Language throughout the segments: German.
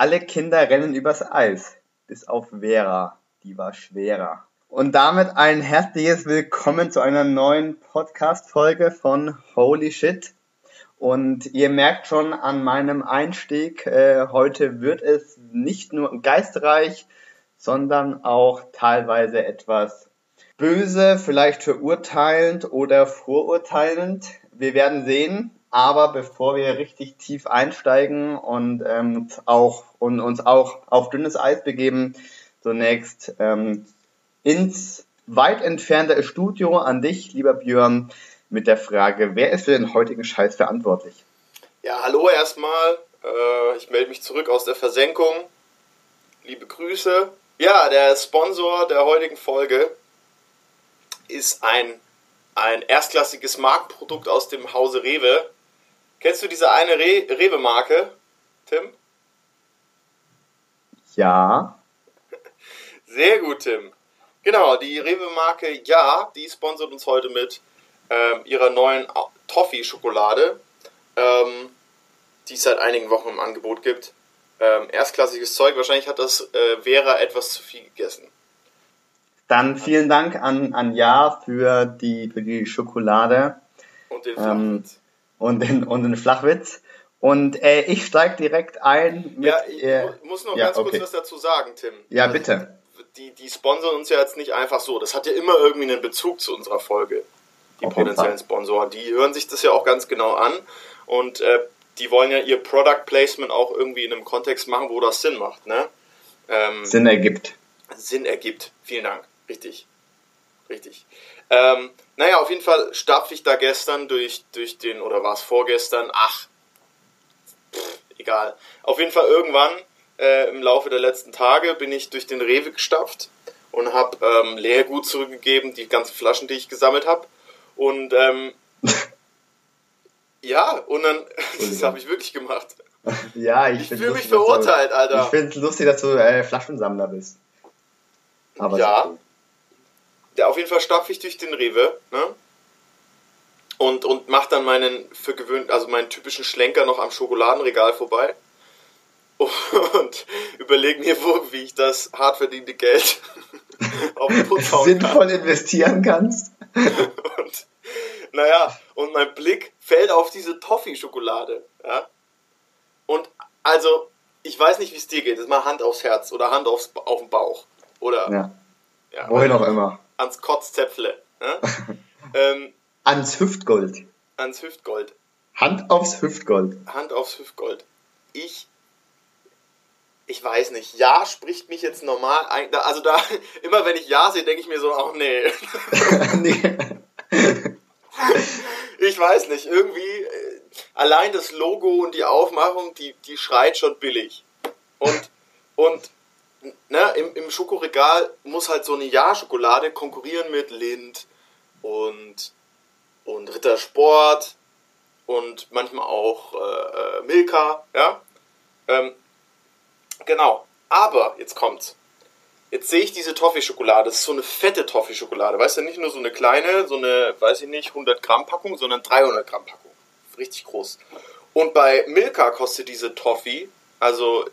Alle Kinder rennen übers Eis, bis auf Vera, die war schwerer. Und damit ein herzliches Willkommen zu einer neuen Podcast-Folge von Holy Shit. Und ihr merkt schon an meinem Einstieg, äh, heute wird es nicht nur geistreich, sondern auch teilweise etwas böse, vielleicht verurteilend oder vorurteilend. Wir werden sehen. Aber bevor wir richtig tief einsteigen und ähm, auch und uns auch auf dünnes Eis begeben, zunächst ähm, ins weit entfernte Studio an dich, lieber Björn, mit der Frage, wer ist für den heutigen Scheiß verantwortlich? Ja, hallo erstmal. Äh, ich melde mich zurück aus der Versenkung. Liebe Grüße. Ja, der Sponsor der heutigen Folge ist ein, ein erstklassiges Marktprodukt aus dem Hause Rewe. Kennst du diese eine Re Rewe-Marke, Tim? Ja. Sehr gut, Tim. Genau, die Rewe-Marke Ja, die sponsert uns heute mit ähm, ihrer neuen Toffee-Schokolade, ähm, die es seit einigen Wochen im Angebot gibt. Ähm, erstklassiges Zeug, wahrscheinlich hat das äh, Vera etwas zu viel gegessen. Dann vielen Dank an, an Ja für die, für die Schokolade. Und den Flachwitz und den, und den Flachwitz. Und äh, ich steige direkt ein mit. Ja, ich äh, muss noch ja, ganz okay. kurz was dazu sagen, Tim. Ja, also, bitte. Die, die sponsern uns ja jetzt nicht einfach so. Das hat ja immer irgendwie einen Bezug zu unserer Folge. Die Auf potenziellen Sponsoren. Die hören sich das ja auch ganz genau an. Und äh, die wollen ja ihr Product Placement auch irgendwie in einem Kontext machen, wo das Sinn macht. Ne? Ähm, Sinn ergibt. Sinn ergibt. Vielen Dank. Richtig. Richtig. Ähm, naja, auf jeden Fall stapfe ich da gestern durch, durch den, oder war es vorgestern? Ach, pff, egal. Auf jeden Fall irgendwann äh, im Laufe der letzten Tage bin ich durch den Rewe gestapft und habe ähm, Leergut zurückgegeben, die ganzen Flaschen, die ich gesammelt habe. Und ähm, ja, und dann, das habe ich wirklich gemacht. Ja, ich, ich fühle mich verurteilt, du, Alter. Ich finde es lustig, dass du äh, Flaschensammler bist. Aber ja, der auf jeden Fall stapfe ich durch den Rewe, ne? Und, und mach dann meinen für gewöhnt, also meinen typischen Schlenker noch am Schokoladenregal vorbei. Und überlege mir, wo, wie ich das hart verdiente Geld auf den Putz hauen Sinnvoll kann. investieren kannst. Und, naja, und mein Blick fällt auf diese Toffee-Schokolade. Ja? Und also, ich weiß nicht, wie es dir geht. Das ist mal Hand aufs Herz oder Hand aufs, auf den Bauch. Oder. Ja. ja Wohin auch immer ans Kotzzäpfle. Ne? ähm, ans Hüftgold. Ans Hüftgold. Hand aufs Hüftgold. Hand aufs Hüftgold. Ich, ich weiß nicht. Ja spricht mich jetzt normal ein. Also da, immer wenn ich Ja sehe, denke ich mir so, ach nee. nee. ich weiß nicht. Irgendwie, äh, allein das Logo und die Aufmachung, die, die schreit schon billig. Und, und ne, im, im Schokoregal muss halt so eine Ja-Schokolade konkurrieren mit Lind und, und Rittersport und manchmal auch äh, äh, Milka, ja. Ähm, genau. Aber, jetzt kommt's. Jetzt sehe ich diese Toffee-Schokolade. Das ist so eine fette Toffee-Schokolade. Weißt du, nicht nur so eine kleine, so eine, weiß ich nicht, 100 Gramm Packung, sondern 300 Gramm Packung. Richtig groß. Und bei Milka kostet diese Toffee, also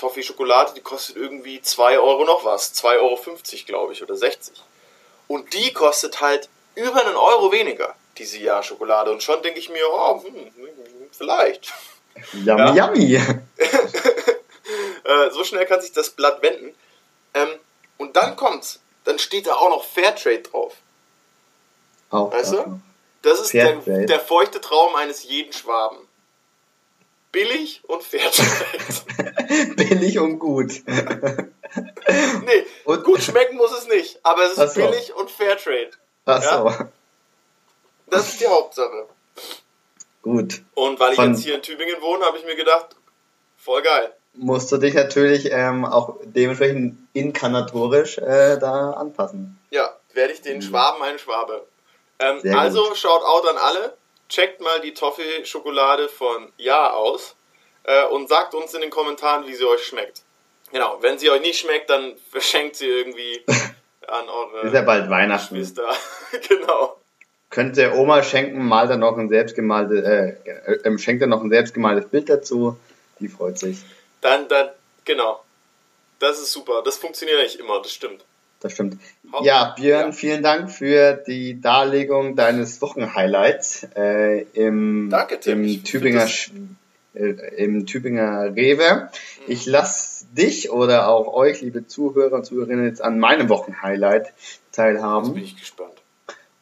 Toffee-Schokolade, die kostet irgendwie 2 Euro noch was. 2,50 Euro, glaube ich, oder 60. Und die kostet halt über einen Euro weniger, diese Jahr-Schokolade. Und schon denke ich mir, oh, hm, vielleicht. Yummy, ja? yummy. äh, so schnell kann sich das Blatt wenden. Ähm, und dann kommt's. Dann steht da auch noch Fairtrade drauf. Auch weißt du? Das ist der, der feuchte Traum eines jeden Schwaben billig und Fairtrade. billig und gut. nee, und gut schmecken muss es nicht, aber es ist so. billig und Fairtrade. Ach ja? so. Das ist die Hauptsache. Gut. Und weil ich Von jetzt hier in Tübingen wohne, habe ich mir gedacht, voll geil. Musst du dich natürlich ähm, auch dementsprechend inkarnatorisch äh, da anpassen. Ja, werde ich den mhm. Schwaben ein Schwabe. Ähm, also, schaut out an alle checkt mal die Toffee-Schokolade von Ja aus äh, und sagt uns in den Kommentaren, wie sie euch schmeckt. Genau, wenn sie euch nicht schmeckt, dann verschenkt sie irgendwie an eure Ist ja bald Weihnachten. Geschwister. genau. Könnt ihr Oma schenken, mal dann noch ein selbstgemaltes, äh, äh, schenkt ihr noch ein selbstgemaltes Bild dazu. Die freut sich. Dann, dann, genau. Das ist super. Das funktioniert nicht immer, das stimmt. Das stimmt. Ja, Björn, ja. vielen Dank für die Darlegung deines Wochenhighlights äh, im, Danke, Tim. im Tübinger äh, im Tübinger Rewe. Mhm. Ich lasse dich oder auch euch, liebe Zuhörer und Zuhörerinnen, jetzt an meinem Wochenhighlight teilhaben. Jetzt bin ich gespannt.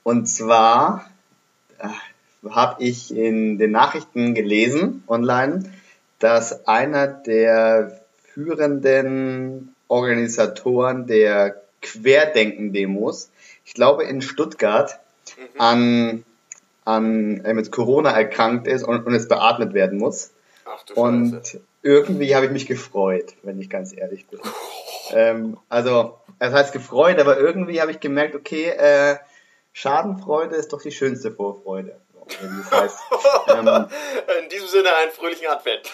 Und zwar äh, habe ich in den Nachrichten gelesen online, dass einer der führenden Organisatoren der Querdenken-Demos, ich glaube in Stuttgart, mhm. an, an äh, mit Corona erkrankt ist und, und es beatmet werden muss. Ach, du und Scheiße. irgendwie habe ich mich gefreut, wenn ich ganz ehrlich bin. ähm, also, es heißt gefreut, aber irgendwie habe ich gemerkt, okay, äh, Schadenfreude ist doch die schönste Vorfreude. Das heißt, ähm, in diesem Sinne einen fröhlichen Advent.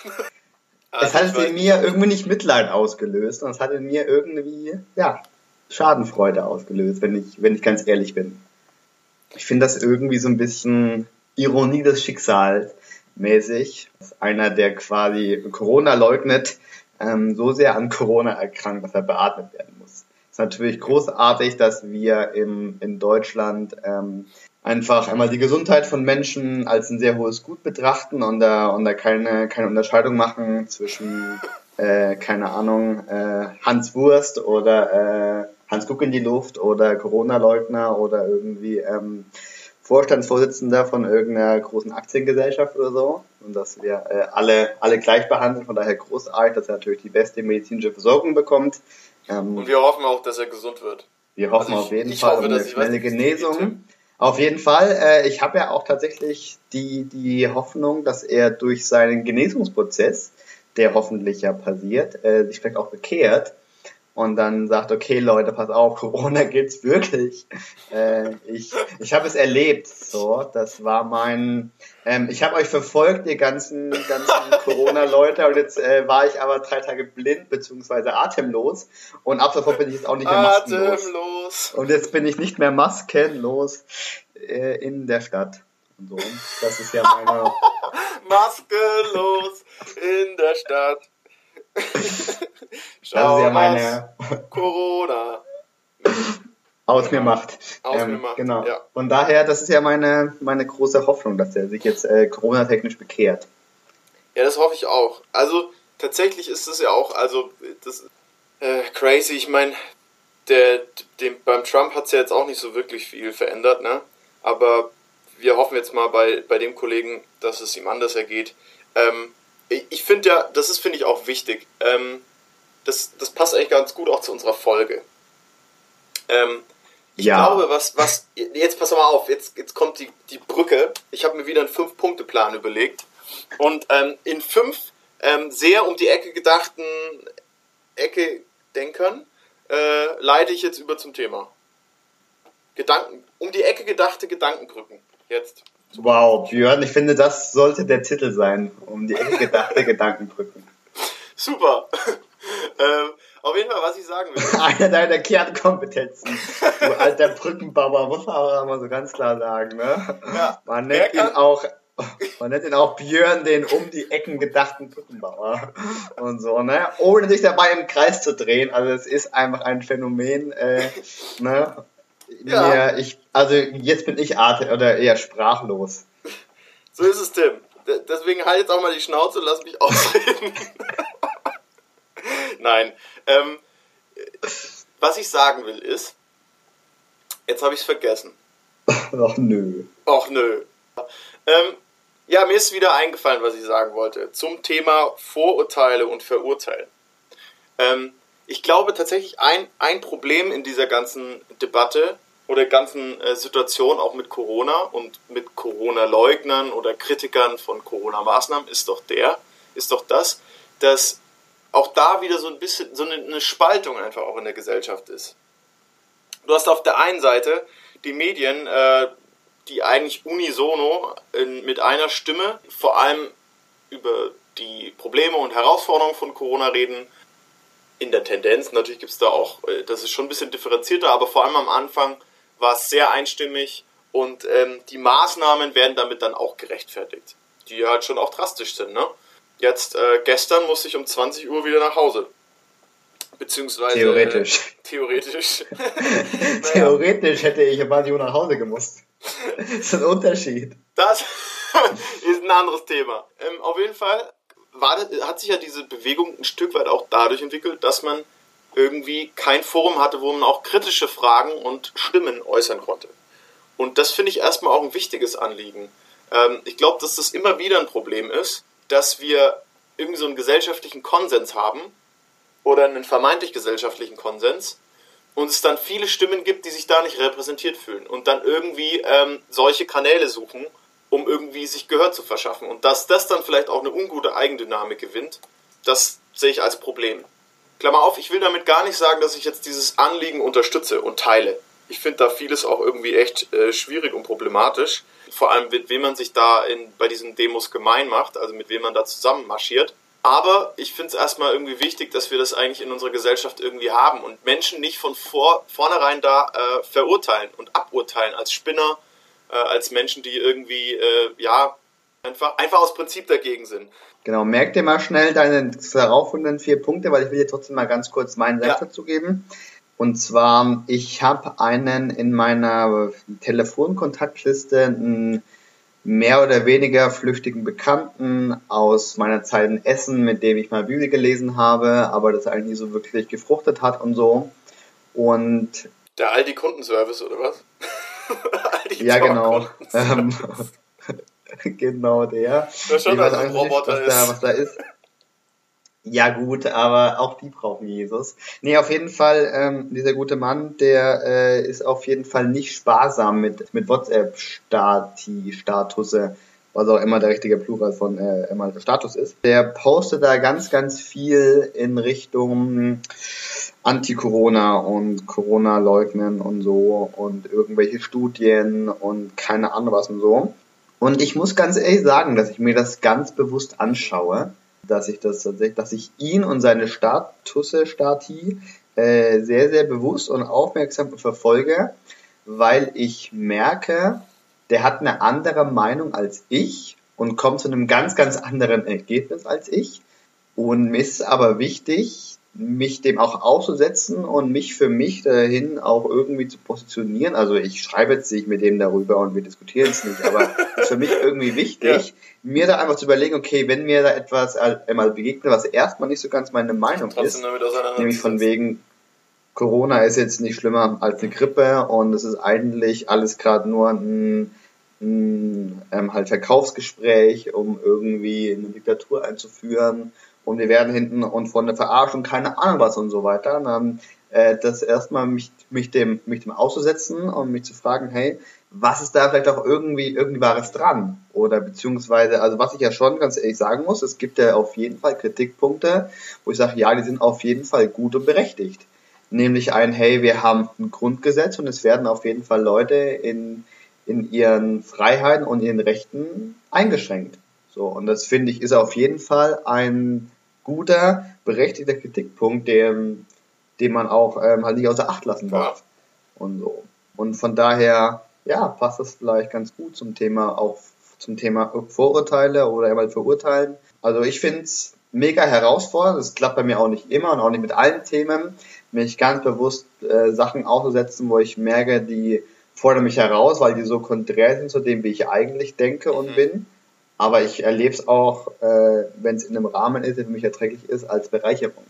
es hat in mir irgendwie nicht Mitleid ausgelöst, sondern es hat in mir irgendwie, ja, Schadenfreude ausgelöst, wenn ich, wenn ich ganz ehrlich bin. Ich finde das irgendwie so ein bisschen Ironie des Schicksals mäßig. Einer, der quasi Corona leugnet, ähm, so sehr an Corona erkrankt, dass er beatmet werden muss. Es ist natürlich großartig, dass wir im, in Deutschland ähm, einfach einmal die Gesundheit von Menschen als ein sehr hohes Gut betrachten und da, und da keine, keine Unterscheidung machen zwischen, äh, keine Ahnung, äh, Hans Wurst oder äh, Hans Guck in die Luft oder Corona-Leugner oder irgendwie ähm, Vorstandsvorsitzender von irgendeiner großen Aktiengesellschaft oder so. Und dass wir äh, alle, alle gleich behandeln, von daher großartig, dass er natürlich die beste medizinische Versorgung bekommt. Ähm, und wir hoffen auch, dass er gesund wird. Wir hoffen also ich, auf jeden Fall hoffe, eine schnelle Genesung. Auf jeden Fall. Äh, ich habe ja auch tatsächlich die, die Hoffnung, dass er durch seinen Genesungsprozess, der hoffentlich ja passiert, äh, sich vielleicht auch bekehrt und dann sagt, okay Leute, pass auf, Corona gibt's wirklich. Äh, ich ich habe es erlebt. So, das war mein. Ähm, ich habe euch verfolgt, ihr ganzen ganzen Corona-Leute, und jetzt äh, war ich aber drei Tage blind bzw. atemlos und ab sofort bin ich jetzt auch nicht mehr maskenlos. Atemlos. Und jetzt bin ich nicht mehr maskenlos äh, in der Stadt. Und so. Das ist ja meine. Maskenlos der Stadt. Schau, das ist ja meine Corona aus mir macht. Aus ähm, mir macht, genau. Ja. Von daher, das ist ja meine, meine große Hoffnung, dass er sich jetzt äh, Corona-technisch bekehrt. Ja, das hoffe ich auch. Also tatsächlich ist es ja auch, also das äh, crazy. Ich meine, der, dem, beim Trump hat es ja jetzt auch nicht so wirklich viel verändert, ne? Aber wir hoffen jetzt mal bei, bei dem Kollegen, dass es ihm anders ergeht. Ähm, ich finde ja, das ist, finde ich, auch wichtig. Ähm, das, das passt eigentlich ganz gut auch zu unserer Folge. Ähm, ich ja. glaube, was, was, jetzt pass mal auf, jetzt, jetzt kommt die, die Brücke. Ich habe mir wieder einen Fünf-Punkte-Plan überlegt. Und ähm, in fünf ähm, sehr um die Ecke gedachten Ecke-Denkern äh, leite ich jetzt über zum Thema. Gedanken, um die Ecke gedachte Gedankenbrücken. Jetzt. Wow, Björn, ich finde, das sollte der Titel sein. Um die Ecke gedachte Gedankenbrücken. Super. ähm, auf jeden Fall, was ich sagen will. Eine deiner Kernkompetenzen. Du alter Brückenbauer, muss man aber mal so ganz klar sagen. Ne? Ja, man, nennt ihn auch, man nennt ihn auch Björn, den um die Ecken gedachten Brückenbauer. Und so, ne? Ohne sich dabei im Kreis zu drehen. Also es ist einfach ein Phänomen, äh, ne? Ja. Mir, ich, also jetzt bin ich art oder eher sprachlos. So ist es, Tim. Deswegen halt jetzt auch mal die Schnauze und lass mich ausreden. Nein. Ähm, was ich sagen will ist, jetzt habe ich es vergessen. Ach nö. Ach nö. Ähm, ja, mir ist wieder eingefallen, was ich sagen wollte. Zum Thema Vorurteile und Verurteilen. Ähm, ich glaube tatsächlich, ein, ein Problem in dieser ganzen Debatte oder ganzen äh, Situation auch mit Corona und mit Corona-Leugnern oder Kritikern von Corona-Maßnahmen ist doch der, ist doch das, dass auch da wieder so ein bisschen so eine, eine Spaltung einfach auch in der Gesellschaft ist. Du hast auf der einen Seite die Medien, äh, die eigentlich unisono in, mit einer Stimme vor allem über die Probleme und Herausforderungen von Corona reden. In der Tendenz, natürlich gibt es da auch, äh, das ist schon ein bisschen differenzierter, aber vor allem am Anfang war es sehr einstimmig und ähm, die Maßnahmen werden damit dann auch gerechtfertigt, die halt schon auch drastisch sind. Ne? jetzt äh, gestern musste ich um 20 Uhr wieder nach Hause. Beziehungsweise. Theoretisch. Äh, theoretisch. Theoretisch hätte ich um 20 Uhr nach Hause gemusst. Das ist ein Unterschied. Das ist ein anderes Thema. Ähm, auf jeden Fall war, hat sich ja diese Bewegung ein Stück weit auch dadurch entwickelt, dass man irgendwie kein Forum hatte, wo man auch kritische Fragen und Stimmen äußern konnte. Und das finde ich erstmal auch ein wichtiges Anliegen. Ähm, ich glaube, dass das immer wieder ein Problem ist, dass wir irgendwie so einen gesellschaftlichen Konsens haben oder einen vermeintlich gesellschaftlichen Konsens und es dann viele Stimmen gibt, die sich da nicht repräsentiert fühlen und dann irgendwie ähm, solche Kanäle suchen, um irgendwie sich Gehör zu verschaffen. Und dass das dann vielleicht auch eine ungute Eigendynamik gewinnt, das sehe ich als Problem. Klammer auf, ich will damit gar nicht sagen, dass ich jetzt dieses Anliegen unterstütze und teile. Ich finde da vieles auch irgendwie echt äh, schwierig und problematisch. Vor allem, mit wem man sich da in, bei diesen Demos gemein macht, also mit wem man da zusammen marschiert. Aber ich finde es erstmal irgendwie wichtig, dass wir das eigentlich in unserer Gesellschaft irgendwie haben und Menschen nicht von vor, vornherein da äh, verurteilen und aburteilen als Spinner, äh, als Menschen, die irgendwie, äh, ja, einfach, einfach aus Prinzip dagegen sind. Genau, merk dir mal schnell deine darauffolgenden vier Punkte, weil ich will dir trotzdem mal ganz kurz meinen Senf ja. dazu geben. Und zwar, ich habe einen in meiner Telefonkontaktliste einen mehr oder weniger flüchtigen Bekannten aus meiner Zeit in Essen, mit dem ich mal Bibel gelesen habe, aber das eigentlich nie so wirklich gefruchtet hat und so. Und der Aldi Kundenservice oder was? Ja, genau. Ähm, genau der. Das schon, weiß ein Roboter nicht, was, da, was da ist. Ja gut, aber auch die brauchen Jesus. Nee, auf jeden Fall, ähm, dieser gute Mann, der äh, ist auf jeden Fall nicht sparsam mit, mit WhatsApp-Stati-Statusse, was auch immer der richtige Plural von äh, Status ist. Der postet da ganz, ganz viel in Richtung Anti-Corona und Corona leugnen und so und irgendwelche Studien und keine Ahnung was und so. Und ich muss ganz ehrlich sagen, dass ich mir das ganz bewusst anschaue dass ich das tatsächlich, dass ich ihn und seine Statusse, Stati, äh, sehr, sehr bewusst und aufmerksam verfolge, weil ich merke, der hat eine andere Meinung als ich und kommt zu einem ganz, ganz anderen Ergebnis als ich. Und mir ist aber wichtig, mich dem auch auszusetzen und mich für mich dahin auch irgendwie zu positionieren. Also ich schreibe jetzt nicht mit dem darüber und wir diskutieren es nicht, aber ist für mich irgendwie wichtig, ja. mir da einfach zu überlegen, okay, wenn mir da etwas einmal begegnet, was erstmal nicht so ganz meine Meinung ist, nämlich von wegen Corona ist jetzt nicht schlimmer als eine Grippe und es ist eigentlich alles gerade nur ein, ein ähm, halt Verkaufsgespräch, um irgendwie eine Diktatur einzuführen und wir werden hinten und von der Verarschung keine Ahnung was und so weiter. Und dann äh, das erstmal mich, mich dem mich dem auszusetzen und mich zu fragen, hey, was ist da vielleicht auch irgendwie irgendwie Wahres dran? Oder beziehungsweise, also was ich ja schon ganz ehrlich sagen muss, es gibt ja auf jeden Fall Kritikpunkte, wo ich sage, ja, die sind auf jeden Fall gut und berechtigt. Nämlich ein, hey, wir haben ein Grundgesetz und es werden auf jeden Fall Leute in, in ihren Freiheiten und ihren Rechten eingeschränkt. So, und das finde ich ist auf jeden Fall ein guter, berechtigter Kritikpunkt, den, den man auch ähm, halt nicht außer Acht lassen darf. Und so. Und von daher, ja, passt das vielleicht ganz gut zum Thema, auch zum Thema Vorurteile oder einmal verurteilen. Also ich finde es mega herausfordernd. Das klappt bei mir auch nicht immer und auch nicht mit allen Themen. Mich ganz bewusst äh, Sachen auszusetzen, wo ich merke, die fordern mich heraus, weil die so konträr sind zu dem, wie ich eigentlich denke und mhm. bin. Aber ich erlebe es auch, äh, wenn es in einem Rahmen ist, der für mich erträglich ist, als Bereicherung.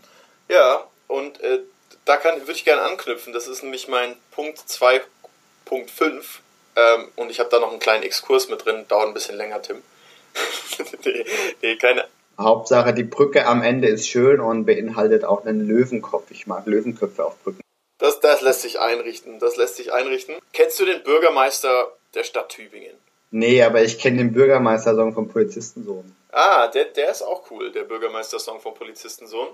Ja, und äh, da kann, würde ich gerne anknüpfen. Das ist nämlich mein Punkt 2.5. Ähm, und ich habe da noch einen kleinen Exkurs mit drin, dauert ein bisschen länger, Tim. nee, nee, keine. Hauptsache, die Brücke am Ende ist schön und beinhaltet auch einen Löwenkopf. Ich mag Löwenköpfe auf Brücken. Das, das lässt sich einrichten. Das lässt sich einrichten. Kennst du den Bürgermeister der Stadt Tübingen? Nee, aber ich kenne den Bürgermeister-Song vom Polizistensohn. Ah, der, der ist auch cool, der Bürgermeister-Song vom Polizistensohn.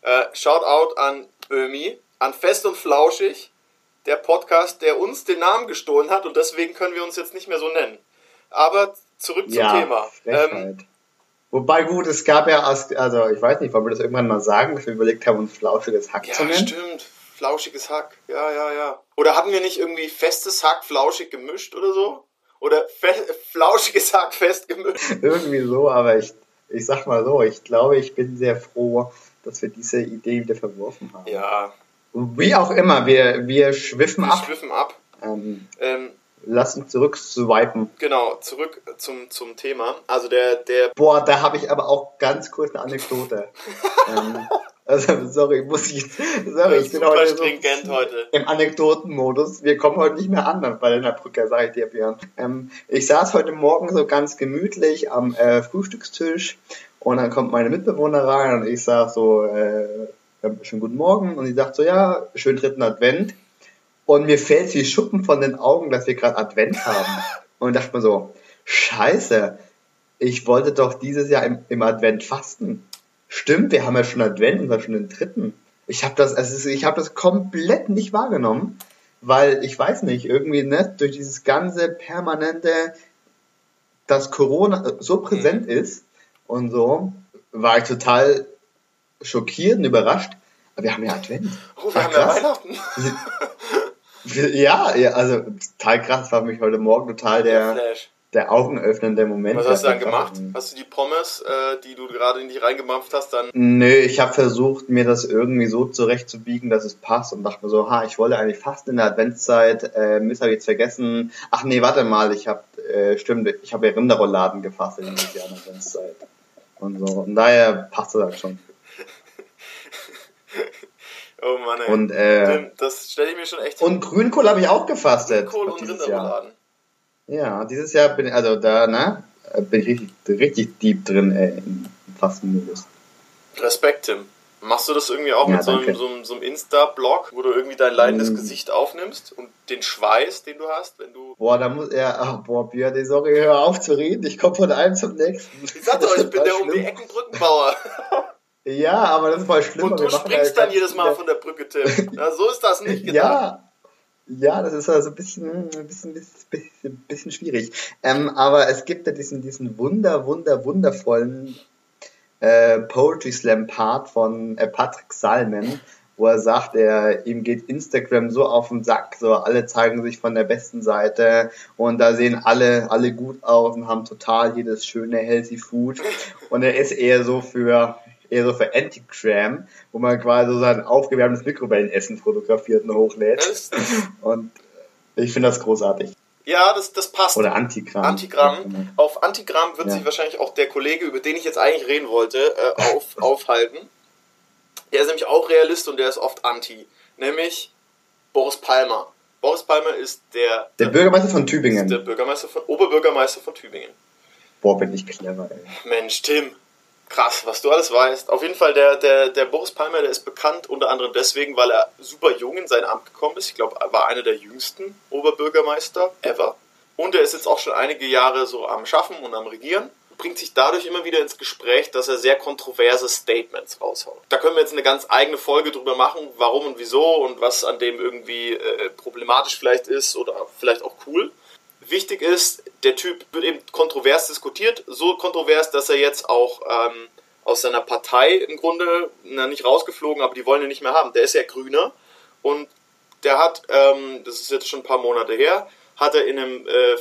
Äh, Shoutout an Böhmi, an Fest und Flauschig, der Podcast, der uns den Namen gestohlen hat und deswegen können wir uns jetzt nicht mehr so nennen. Aber zurück zum ja, Thema. Ähm, Wobei gut, es gab ja, also ich weiß nicht, wollen wir das irgendwann mal sagen, dass wir überlegt haben, uns flauschiges Hack ja, zu nennen? Ja, stimmt. Flauschiges Hack. Ja, ja, ja. Oder hatten wir nicht irgendwie festes Hack flauschig gemischt oder so? Oder flauschiges Hack festgemischt. Irgendwie so, aber ich, ich sag mal so, ich glaube, ich bin sehr froh, dass wir diese Idee wieder verworfen haben. Ja. Wie auch immer, wir, wir schwiffen Wir ab. schwiffen ab. Ähm, Ähm, lass uns zurück swipen. genau, zurück zum, zum Thema. Also der, der Boah, da habe ich aber auch ganz kurz eine Anekdote. ähm, also, sorry, muss ich. Sorry, ich bin heute so heute. im Anekdotenmodus. Wir kommen heute nicht mehr an bei der Brücke, sage ich dir, Björn. Ähm, ich saß heute Morgen so ganz gemütlich am äh, Frühstückstisch und dann kommt meine Mitbewohner rein und ich sag so, äh, ja, schönen guten Morgen und die sagt so, ja, schönen dritten Advent. Und mir fällt wie Schuppen von den Augen, dass wir gerade Advent haben. Und dachte mir so, scheiße, ich wollte doch dieses Jahr im, im Advent fasten. Stimmt, wir haben ja schon Advent und zwar schon den dritten. Ich habe das, also ich habe das komplett nicht wahrgenommen, weil ich weiß nicht, irgendwie ne, durch dieses ganze permanente, dass Corona so präsent ist und so, war ich total schockiert und überrascht. Aber wir haben ja Advent. Oh, wir Ach, haben ja. Weihnachten. Ja, ja, also total krass war mich heute Morgen total der, Flash. Der augenöffnende Moment. Was hast du dann gemacht? krass. Hast du die Pommes, äh, die du gerade in dich reingemampft hast, dann Nö, ich habe versucht, mir das irgendwie so zurechtzubiegen, dass es passt und dachte mir so, ha, ich wollte eigentlich fast in der Adventszeit, äh, Mist, habe ich jetzt vergessen. Ach nee, warte mal, ich habe, äh, stimmt, ich habe ja Rinderrouladen gefastet in der Adventszeit. Und so, und daher passt das schon. Oh Mann, ey. Und, äh, das stelle ich mir schon echt und Grünkohl habe ich auch gefastet. Kohl und dieses Jahr. Ja, dieses Jahr bin ich, also da, ne, bin ich richtig, richtig deep drin, äh, im Fastenmodus. Respekt, Tim. Machst du das irgendwie auch Ja, mit so einem, so einem, so einem Insta-Blog, wo du irgendwie dein leidendes Mm. Gesicht aufnimmst und den Schweiß, den du hast, wenn du. Boah, da muss er, ach, boah, Björn, sorry, hör auf zu reden, ich komme von einem zum nächsten. Ich sag doch, ich bin der um die Ecken Brückenbauer. Ja, aber das ist voll schlimm. Und du springst dann jedes Mal von der Brücke, Tim. Na, so ist das nicht gedacht. Ja, ja, das ist also ein bisschen, ein bisschen, bisschen, bisschen, schwierig. Ähm, aber es gibt ja diesen, diesen wunder, wunder, wundervollen äh, Poetry Slam Part von äh, Patrick Salmen, wo er sagt, er, ihm geht Instagram so auf den Sack, so alle zeigen sich von der besten Seite und da sehen alle, alle gut aus und haben total jedes schöne healthy Food und er ist eher so für eher so für Anti-Gram, wo man quasi so sein aufgewärmtes Mikrowellenessen fotografiert und hochlädt. Und ich finde das großartig. ja, das, das passt. Oder Antigramm. Antigramm. Auf Antigramm wird Ja. sich wahrscheinlich auch der Kollege, über den ich jetzt eigentlich reden wollte, äh, auf, aufhalten. Der ist nämlich auch Realist und der ist oft Anti. Nämlich Boris Palmer. Boris Palmer ist der, Der Bürgermeister von Tübingen. der Bürgermeister von, Oberbürgermeister von Tübingen. Boah, bin ich clever, ey. Mensch, Tim. Krass, was du alles weißt. Auf jeden Fall, der, der, der Boris Palmer, der ist bekannt unter anderem deswegen, weil er super jung in sein Amt gekommen ist. Ich glaube, er war einer der jüngsten Oberbürgermeister ever. Und er ist jetzt auch schon einige Jahre so am Schaffen und am Regieren. Bringt sich dadurch immer wieder ins Gespräch, dass er sehr kontroverse Statements raushaut. Da können wir jetzt eine ganz eigene Folge drüber machen, warum und wieso und was an dem irgendwie äh, problematisch vielleicht ist oder vielleicht auch cool. Wichtig ist, der Typ wird eben kontrovers diskutiert, so kontrovers, dass er jetzt auch ähm, aus seiner Partei im Grunde, na nicht rausgeflogen, aber die wollen ihn nicht mehr haben. Der ist ja Grüner und der hat, ähm, das ist jetzt schon ein paar Monate her, hat er in einem äh,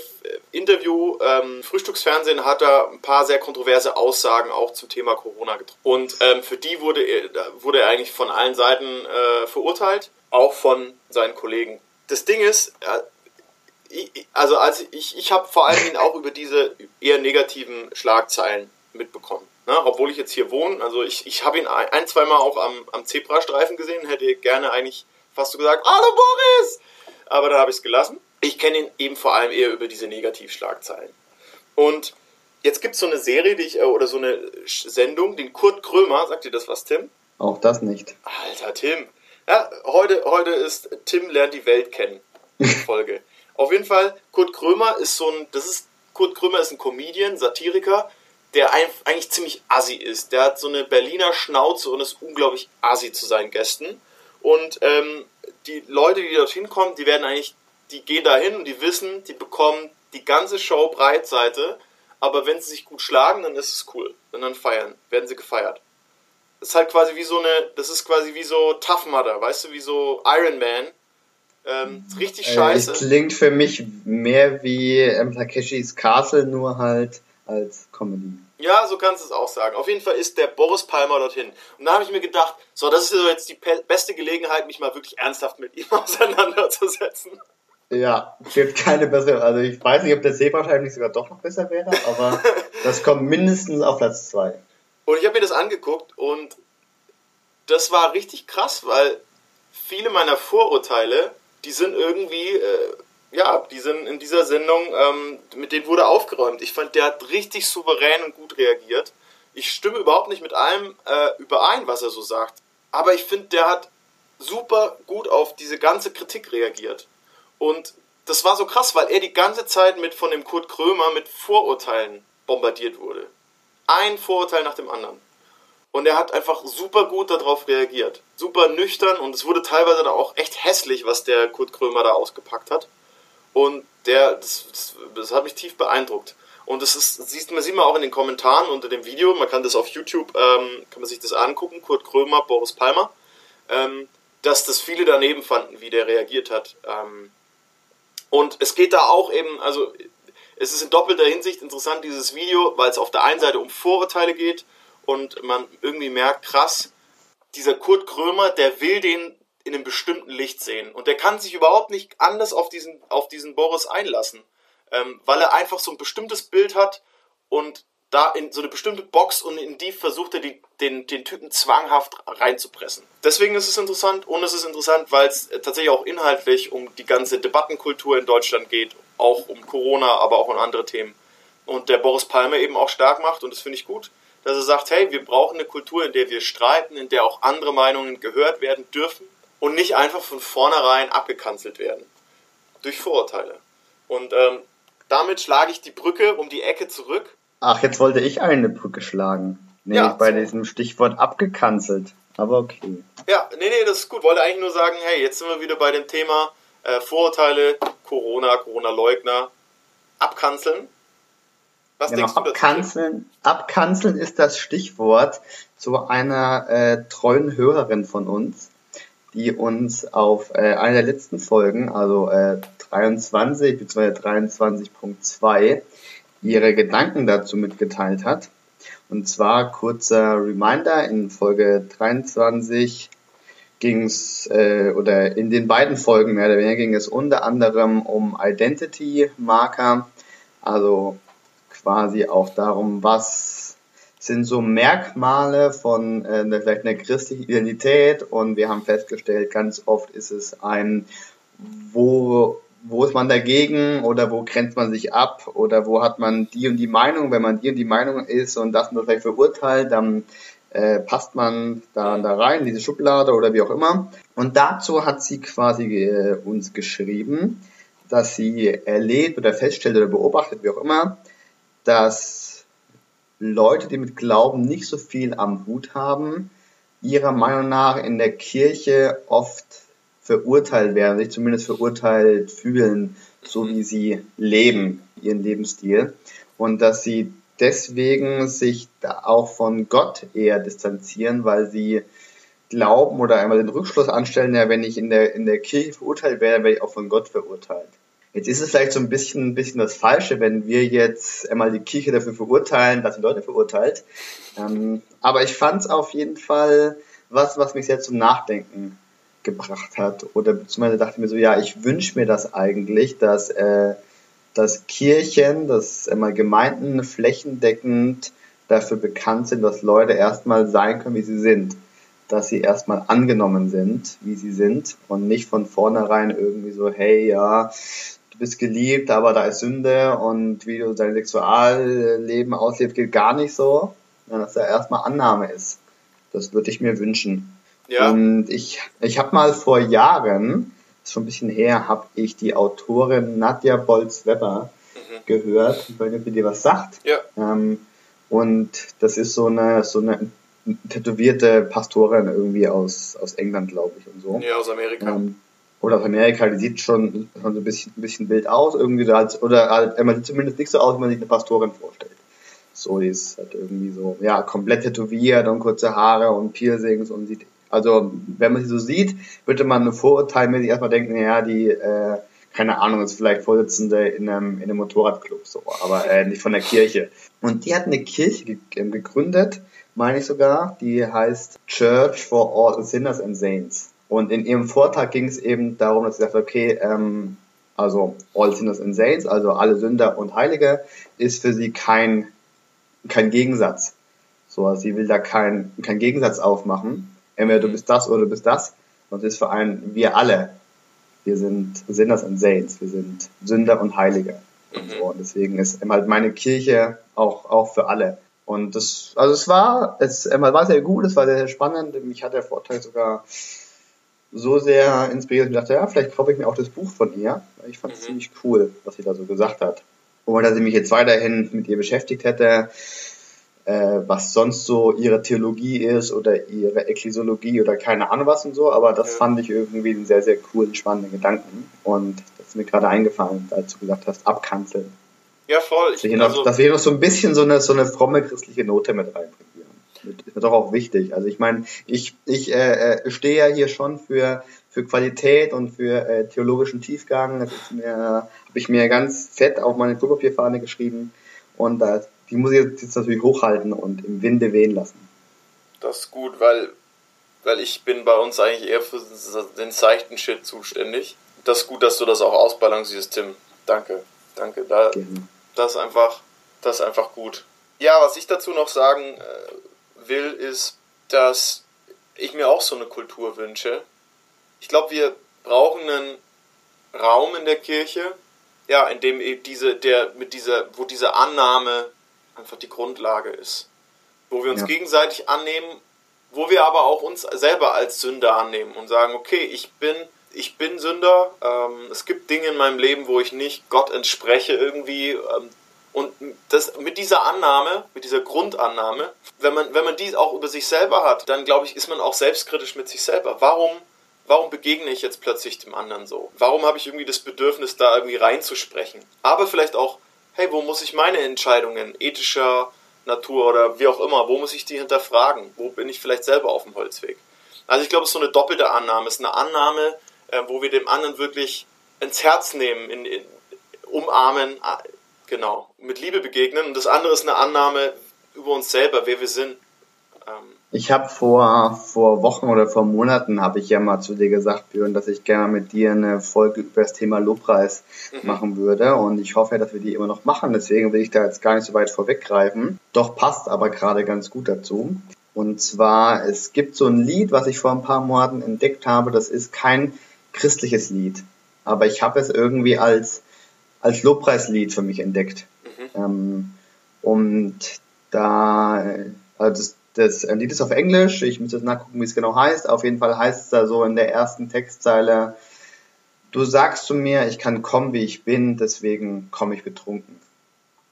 Interview, ähm, Frühstücksfernsehen, hat er ein paar sehr kontroverse Aussagen auch zum Thema Corona getroffen. Und ähm, für die wurde er, wurde er eigentlich von allen Seiten äh, verurteilt, auch von seinen Kollegen. Das Ding ist, also als ich, ich habe vor allen Dingen auch über diese eher negativen Schlagzeilen mitbekommen. Ne? Obwohl ich jetzt hier wohne, also ich, ich habe ihn ein, ein zwei Mal auch am, am Zebrastreifen gesehen, hätte gerne eigentlich fast so gesagt, hallo Boris! Aber da habe ich es gelassen. Ich kenne ihn eben vor allem eher über diese Negativschlagzeilen. Und jetzt gibt es so eine Serie, die ich, äh, oder so eine Sendung, den Kurt Krömer, sagt dir das was, Tim? Auch das nicht. Alter Tim. Ja, heute, heute ist Tim lernt die Welt kennen. Folge. Auf jeden Fall, Kurt Krömer ist so ein, das ist, Kurt Krömer ist ein Comedian, Satiriker, der eigentlich ziemlich assi ist. Der hat so eine Berliner Schnauze und ist unglaublich assi zu seinen Gästen. Und ähm, die Leute, die dorthin kommen, die werden eigentlich, die gehen dahin und die wissen, die bekommen die ganze Show Breitseite, aber wenn sie sich gut schlagen, dann ist es cool. Und dann feiern, werden sie gefeiert. Das ist halt quasi wie so eine, das ist quasi wie so Tough Mudder, weißt du, wie so Iron Man. Ähm, richtig Äh, es scheiße. klingt für mich mehr wie ähm, Takeshis Castle, nur halt als Comedy. Ja, so kannst du es auch sagen. Auf jeden Fall ist der Boris Palmer dorthin. Und da habe ich mir gedacht, so, das ist jetzt die beste Gelegenheit, mich mal wirklich ernsthaft mit ihm auseinanderzusetzen. Ja, gibt keine bessere. Also ich weiß nicht, ob der Seebarschein nicht sogar doch noch besser wäre, aber das kommt mindestens auf Platz 2. Und ich habe mir das angeguckt und das war richtig krass, weil viele meiner Vorurteile, die sind irgendwie, äh, ja, die sind in dieser Sendung, ähm, mit denen wurde aufgeräumt. Ich fand, der hat richtig souverän und gut reagiert. Ich stimme überhaupt nicht mit allem äh, überein, was er so sagt. Aber ich finde, der hat super gut auf diese ganze Kritik reagiert. Und das war so krass, weil er die ganze Zeit mit von dem Kurt Krömer mit Vorurteilen bombardiert wurde. Ein Vorurteil nach dem anderen. Und er hat einfach super gut darauf reagiert. Super nüchtern und es wurde teilweise da auch echt hässlich, was der Kurt Krömer da ausgepackt hat. Und der, das, das, das hat mich tief beeindruckt. Und das ist, sieht man, sieht man auch in den Kommentaren unter dem Video. Man kann das auf YouTube, ähm, kann man sich das angucken. Kurt Krömer, Boris Palmer. Ähm, dass das viele daneben fanden, wie der reagiert hat. Ähm, und es geht da auch eben, also es ist in doppelter Hinsicht interessant, dieses Video, weil es auf der einen Seite um Vorurteile geht und man irgendwie merkt, krass, dieser Kurt Krömer, der will den in einem bestimmten Licht sehen. Und der kann sich überhaupt nicht anders auf diesen, auf diesen Boris einlassen, ähm, weil er einfach so ein bestimmtes Bild hat und da in so eine bestimmte Box und in die versucht er die, den, den Typen zwanghaft reinzupressen. Deswegen ist es interessant und es ist interessant, weil es tatsächlich auch inhaltlich um die ganze Debattenkultur in Deutschland geht, auch um Corona, aber auch um andere Themen. Und der Boris Palmer eben auch stark macht und das finde ich gut, dass er sagt, hey, wir brauchen eine Kultur, in der wir streiten, in der auch andere Meinungen gehört werden dürfen und nicht einfach von vornherein abgekanzelt werden durch Vorurteile. Und ähm, damit schlage ich die Brücke um die Ecke zurück Ach, jetzt wollte ich eine Brücke schlagen. Nämlich ja, bei so. diesem Stichwort abgekanzelt. Aber okay. Ja, nee, nee, das ist gut. Wollte eigentlich nur sagen, hey, jetzt sind wir wieder bei dem Thema äh, Vorurteile, Corona, Corona-Leugner, abkanzeln. Was genau, denkst du abkanzeln, dazu? abkanzeln ist das Stichwort zu einer äh, treuen Hörerin von uns, die uns auf äh, einer der letzten Folgen, also äh, 23 bzw. 23.2, ihre Gedanken dazu mitgeteilt hat. Und zwar kurzer Reminder, in Folge 23 ging es, äh, oder in den beiden Folgen mehr oder weniger ging es unter anderem um Identity-Marker, also quasi auch darum, was sind so Merkmale von äh, vielleicht einer christlichen Identität und wir haben festgestellt, ganz oft ist es ein, wo wo ist man dagegen oder wo grenzt man sich ab oder wo hat man die und die Meinung, wenn man die und die Meinung ist und das nur vielleicht verurteilt, dann äh, passt man da, da rein, diese Schublade oder wie auch immer. Und dazu hat sie quasi äh, uns geschrieben, dass sie erlebt oder feststellt oder beobachtet, wie auch immer, dass Leute, die mit Glauben nicht so viel am Hut haben, ihrer Meinung nach in der Kirche oft verurteilt werden, sich zumindest verurteilt fühlen, so wie sie leben, ihren Lebensstil. Und dass sie deswegen sich da auch von Gott eher distanzieren, weil sie glauben oder einmal den Rückschluss anstellen, ja, wenn ich in der, in der Kirche verurteilt werde, werde ich auch von Gott verurteilt. Jetzt ist es vielleicht so ein bisschen, ein bisschen das Falsche, wenn wir jetzt einmal die Kirche dafür verurteilen, dass sie Leute verurteilt. Ähm, aber ich fand es auf jeden Fall was, was mich sehr zum Nachdenken gebracht hat. Oder beziehungsweise dachte ich mir so, ja, ich wünsche mir das eigentlich, dass, äh, dass Kirchen, dass äh, Gemeinden flächendeckend dafür bekannt sind, dass Leute erstmal sein können, wie sie sind. Dass sie erstmal angenommen sind, wie sie sind und nicht von vornherein irgendwie so, hey, ja, du bist geliebt, aber da ist Sünde und wie du dein Sexualleben auslebst, geht gar nicht so. Dass da erstmal Annahme ist. Das würde ich mir wünschen. Ja. Und ich, ich habe mal vor Jahren, ist schon ein bisschen her, habe ich die Autorin Nadja Bolz-Weber mhm. gehört. Ich weiß nicht, ob ihr dir was sagt. Ja. Ähm, und das ist so eine, so eine tätowierte Pastorin irgendwie aus, aus England, glaube ich, und so. Ja, aus Amerika. Ähm, oder aus Amerika, die sieht schon, schon so ein bisschen, ein bisschen wild aus, irgendwie so als, oder halt, man sieht zumindest nicht so aus, wie man sich eine Pastorin vorstellt. So, die ist halt irgendwie so, ja, komplett tätowiert und kurze Haare und Piercings und sieht also, wenn man sie so sieht, würde man vorurteilmäßig erstmal denken, ja, die, äh, keine Ahnung, ist vielleicht Vorsitzende in einem, in einem Motorradclub, so, aber äh, nicht von der Kirche. Und die hat eine Kirche ge ähm, gegründet, meine ich sogar, die heißt Church for All Sinners and Saints. Und in ihrem Vortrag ging es eben darum, dass sie sagt, okay, ähm, also All Sinners and Saints, also alle Sünder und Heilige, ist für sie kein, kein Gegensatz. So, also sie will da keinen kein Gegensatz aufmachen. Entweder du bist das oder du bist das. Und es ist für einen, wir alle, wir sind Sinners and Saints, wir sind Sünder und Heilige. Und, so. und deswegen ist halt meine Kirche auch, auch für alle. Und das, also es war, es war sehr gut, es war sehr, sehr spannend. Mich hat der Vortrag sogar so sehr inspiriert und dachte, ja, vielleicht kaufe ich mir auch das Buch von ihr. Ich fand es mhm. ziemlich cool, was sie da so gesagt hat. Und dass ich mich jetzt weiterhin mit ihr beschäftigt hätte, äh, was sonst so ihre Theologie ist oder ihre Ekklesiologie oder keine Ahnung was und so, aber das ja. fand ich irgendwie einen sehr, sehr coolen, spannenden Gedanken. Und das ist mir gerade eingefallen, als du gesagt hast, abkanzeln. Ja, voll. Dass wir hier, also, noch, dass wir hier noch so ein bisschen so eine, so eine fromme christliche Note mit reinbringen doch auch wichtig. Also ich meine, ich, ich äh, äh, stehe ja hier schon für, für Qualität und für äh, theologischen Tiefgang. Das ist mir, habe ich mir ganz fett auf meine Klopapierfahne geschrieben. Und äh, die muss ich jetzt natürlich hochhalten und im Winde wehen lassen. Das ist gut, weil, weil ich bin bei uns eigentlich eher für den seichten Shit zuständig. Das ist gut, dass du das auch ausbalancierst, Tim. Danke, danke. Da, das ist einfach, das ist einfach gut. Ja, was ich dazu noch sagen äh, will, ist, dass ich mir auch so eine Kultur wünsche. Ich glaube, wir brauchen einen Raum in der Kirche, ja, in dem eben diese, der, mit dieser, wo diese Annahme einfach die Grundlage ist. Wo wir uns ja. gegenseitig annehmen, wo wir aber auch uns selber als Sünder annehmen und sagen, okay, ich bin, ich bin Sünder, ähm, es gibt Dinge in meinem Leben, wo ich nicht Gott entspreche irgendwie, ähm, und das, mit dieser Annahme, mit dieser Grundannahme, wenn man, wenn man dies auch über sich selber hat, dann glaube ich, ist man auch selbstkritisch mit sich selber. Warum, warum begegne ich jetzt plötzlich dem anderen so? Warum habe ich irgendwie das Bedürfnis, da irgendwie reinzusprechen? Aber vielleicht auch, hey, wo muss ich meine Entscheidungen ethischer Natur oder wie auch immer, wo muss ich die hinterfragen? Wo bin ich vielleicht selber auf dem Holzweg? Also ich glaube, es ist so eine doppelte Annahme. Es ist eine Annahme, äh, wo wir dem anderen wirklich ins Herz nehmen, in, in, umarmen, Genau, mit Liebe begegnen. Und das andere ist eine Annahme über uns selber, wer wir sind. Ähm ich habe vor, vor Wochen oder vor Monaten habe ich ja mal zu dir gesagt, Björn, dass ich gerne mit dir eine Folge über das Thema Lobpreis mhm. machen würde. Und ich hoffe, dass wir die immer noch machen. Deswegen will ich da jetzt gar nicht so weit vorweggreifen. Doch passt aber gerade ganz gut dazu. Und zwar, es gibt so ein Lied, was ich vor ein paar Monaten entdeckt habe. Das ist kein christliches Lied. Aber ich habe es irgendwie als als Lobpreislied für mich entdeckt. Mhm. Ähm, und da, also das, das Lied ist auf Englisch, ich muss jetzt nachgucken, wie es genau heißt. Auf jeden Fall heißt es da so in der ersten Textzeile, du sagst zu mir, ich kann kommen, wie ich bin, deswegen komme ich betrunken.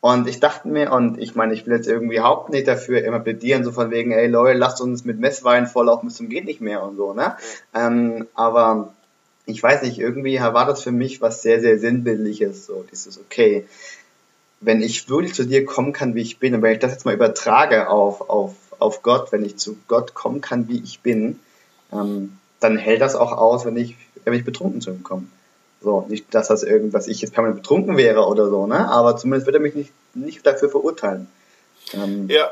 Und ich dachte mir, und ich meine, ich will jetzt irgendwie überhaupt nicht dafür immer plädieren, so von wegen, ey Leute, lasst uns mit Messwein volllaufen bis zum geht nicht mehr und so, ne? Ähm, aber ich weiß nicht, irgendwie war das für mich was sehr, sehr Sinnbildliches, so dieses, okay, wenn ich wirklich zu dir kommen kann, wie ich bin, und wenn ich das jetzt mal übertrage auf, auf, auf Gott, wenn ich zu Gott kommen kann, wie ich bin, ähm, dann hält das auch aus, wenn ich, wenn ich betrunken zu ihm komme. So, nicht, dass das irgendwas, ich jetzt permanent betrunken wäre oder so, ne, aber zumindest wird er mich nicht, nicht dafür verurteilen. Ähm, ja.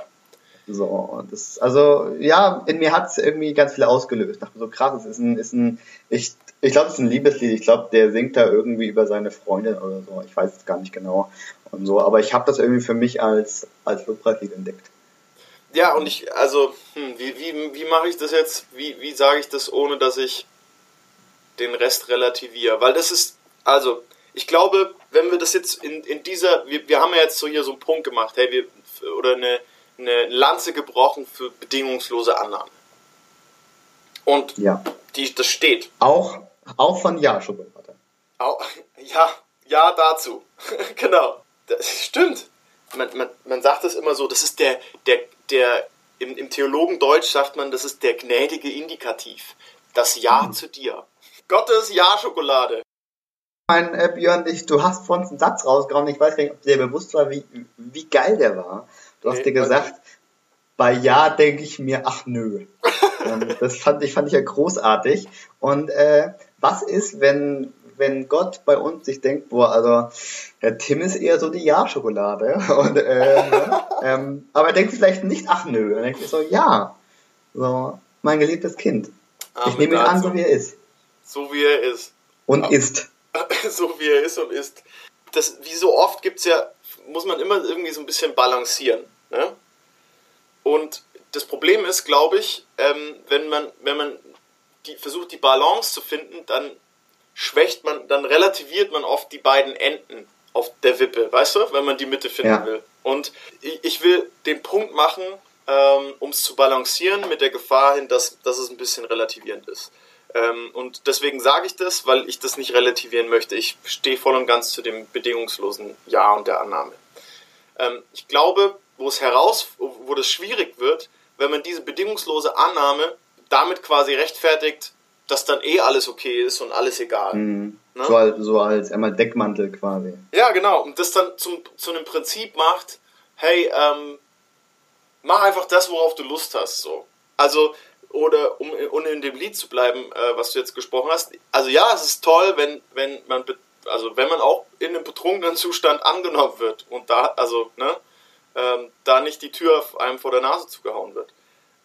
So, das, also, ja, in mir hat es irgendwie ganz viel ausgelöst. Ich dachte so, krass, es ist ein, ist ein, ich ich glaube, es ist ein Liebeslied. Ich glaube, der singt da irgendwie über seine Freundin oder so. Ich weiß es gar nicht genau. Und so. Aber ich habe das irgendwie für mich als, als Lobpreislied entdeckt. Ja, und ich, also, hm, wie, wie, wie mache ich das jetzt? Wie, wie sage ich das, ohne dass ich den Rest relativiere? Weil das ist, also, ich glaube, wenn wir das jetzt in, in dieser, wir, wir haben ja jetzt so hier so einen Punkt gemacht, hey, wir, oder eine, eine Lanze gebrochen für bedingungslose Annahme. Und ja. die, das steht. Auch auch von Ja-Schokolade. Ja, ja dazu. genau. Das stimmt. Man, man, man sagt es immer so, das ist der, der, der, im, im Theologendeutsch sagt man, das ist der gnädige Indikativ. Das Ja hm. zu dir. Gottes Ja-Schokolade. Mein äh, Björn, ich, du hast vorhin einen Satz rausgehauen, ich weiß gar nicht, ob dir bewusst war, wie, wie geil der war. Du hast nee, dir gesagt, bei Ja denke ich mir, ach nö. das fand ich, fand ich ja großartig. Und äh, was ist, wenn, wenn Gott bei uns sich denkt, boah, also der Tim ist eher so die Ja-Schokolade. Und, äh, ähm, aber er denkt vielleicht nicht, ach nö. Er denkt so, ja, so, mein geliebtes Kind. Amen ich nehme ihn an, so wie er ist. So wie er ist. Und ist. so wie er ist und ist. Das, wie so oft gibt's ja, muss man immer irgendwie so ein bisschen balancieren. Ne? Und das Problem ist, glaube ich, ähm, wenn man, wenn man die, versucht, die Balance zu finden, dann schwächt man, dann relativiert man oft die beiden Enden auf der Wippe, weißt du, wenn man die Mitte finden Ja. will. Und ich, will den Punkt machen, ähm, um es zu balancieren, mit der Gefahr hin, dass, dass es ein bisschen relativierend ist. Ähm, und deswegen sage ich das, weil ich das nicht relativieren möchte. Ich stehe voll und ganz zu dem bedingungslosen Ja und der Annahme. Ähm, ich glaube, wo es heraus, wo das schwierig wird, wenn man diese bedingungslose Annahme damit quasi rechtfertigt, dass dann eh alles okay ist und alles egal. Mhm. Ne? So, als, so als einmal Deckmantel quasi. Ja, genau. Und das dann zum, zu einem Prinzip macht, hey, ähm, mach einfach das, worauf du Lust hast. So. Also, oder um, um in dem Lied zu bleiben, äh, was du jetzt gesprochen hast. Also ja, es ist toll, wenn, wenn man also wenn man auch in einem betrunkenen Zustand angenommen wird und da, also, ne, ähm, da nicht die Tür auf einem vor der Nase zugehauen wird.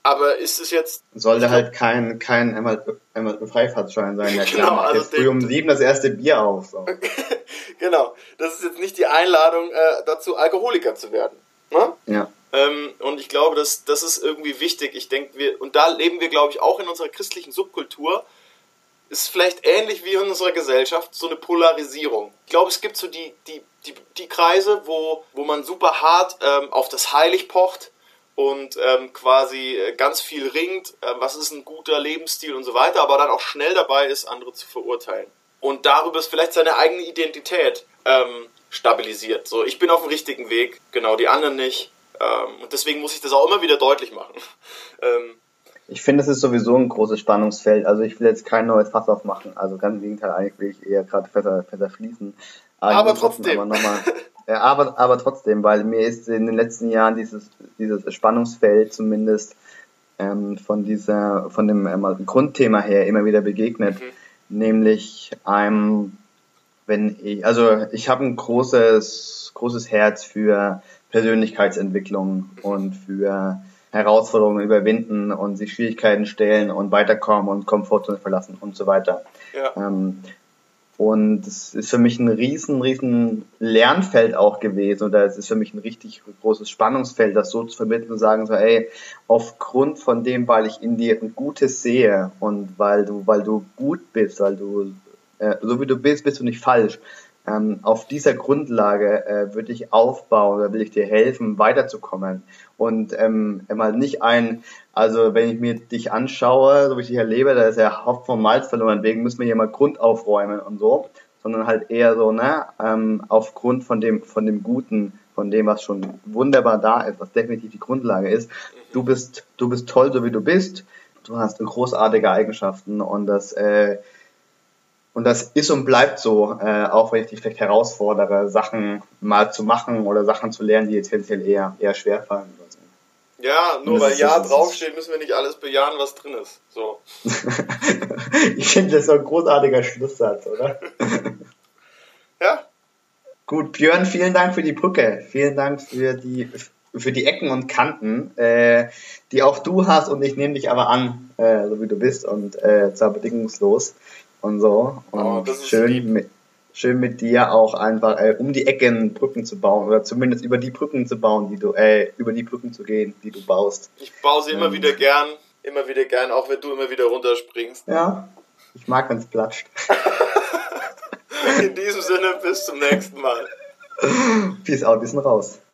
Aber ist es jetzt Sollte halt kein, kein einmal, einmal Freifahrtschein sein. Ja, klar, Genau, also jetzt früh um sieben das erste Bier auf. So. genau, das ist jetzt nicht die Einladung äh, dazu, Alkoholiker zu werden. Ne? Ja. Ähm, und ich glaube, das, das ist irgendwie wichtig. Ich denke, wir, und da leben wir, glaube ich, auch in unserer christlichen Subkultur. Ist vielleicht ähnlich wie in unserer Gesellschaft so eine Polarisierung. Ich glaube, es gibt so die, die, die, die Kreise, wo, wo man super hart ähm, auf das Heilig pocht und ähm, quasi äh, ganz viel ringt, äh, was ist ein guter Lebensstil und so weiter, aber dann auch schnell dabei ist, andere zu verurteilen. Und darüber ist vielleicht seine eigene Identität ähm, stabilisiert. So, ich bin auf dem richtigen Weg, genau, die anderen nicht. Ähm, und deswegen muss ich das auch immer wieder deutlich machen. ähm, Ich finde, es ist sowieso ein großes Spannungsfeld. Also ich will jetzt kein neues Fass aufmachen. Also ganz im Gegenteil, eigentlich will ich eher gerade Fässer, Fässer schließen. ich Aber muss trotzdem. Aber, mal, ja, aber, aber trotzdem, weil mir ist in den letzten Jahren dieses, dieses Spannungsfeld zumindest ähm, von dieser, von dem ähm, Grundthema her immer wieder begegnet. Mhm. Nämlich einem, wenn ich, also ich habe ein großes, großes Herz für Persönlichkeitsentwicklung und für Herausforderungen überwinden und sich Schwierigkeiten stellen und weiterkommen und Komfortzone verlassen und so weiter. ja. Ähm, und es ist für mich ein riesen, riesen Lernfeld auch gewesen oder es ist für mich ein richtig großes Spannungsfeld, das so zu vermitteln und sagen so, ey, aufgrund von dem, weil ich in dir ein Gutes sehe und weil du, weil du gut bist, weil du, äh, so wie du bist, bist du nicht falsch. Ähm, auf dieser Grundlage äh, würde ich aufbauen oder will ich dir helfen, weiterzukommen. Und ähm, mal nicht ein, also wenn ich mir dich anschaue, so wie ich dich erlebe, da ist ja Haupt vom Malz verloren, deswegen müssen wir hier mal Grund aufräumen und so, sondern halt eher so, ne, ähm, aufgrund von dem, von dem Guten, von dem, was schon wunderbar da ist, was definitiv die Grundlage ist. Du bist, du bist toll, so wie du bist. Du hast großartige Eigenschaften und das, äh, und das ist und bleibt so, äh, auch wenn ich dich vielleicht herausfordere, Sachen mal zu machen oder Sachen zu lernen, die jetzt tendenziell eher, eher schwerfallen oder so. ja, nur weil ist- Ja ist- draufsteht, müssen wir nicht alles bejahen, was drin ist. So. ich finde das so ein großartiger Schlusssatz, oder? Ja, Gut, Björn, vielen Dank für die Brücke. Vielen Dank für die, für die Ecken und Kanten, äh, die auch du hast und ich nehme dich aber an, äh, so wie du bist und äh, zwar bedingungslos und so. Und Oh, schön, mit, schön mit dir auch einfach äh, um die Ecken Brücken zu bauen oder zumindest über die Brücken zu bauen, die du, äh, über die Brücken zu gehen, die du baust. ich baue sie immer Ähm. wieder gern, immer wieder gern, auch wenn du immer wieder runterspringst. Ja, ich mag, wenn es platscht. In diesem Sinne, bis zum nächsten Mal. Peace out, wir sind raus.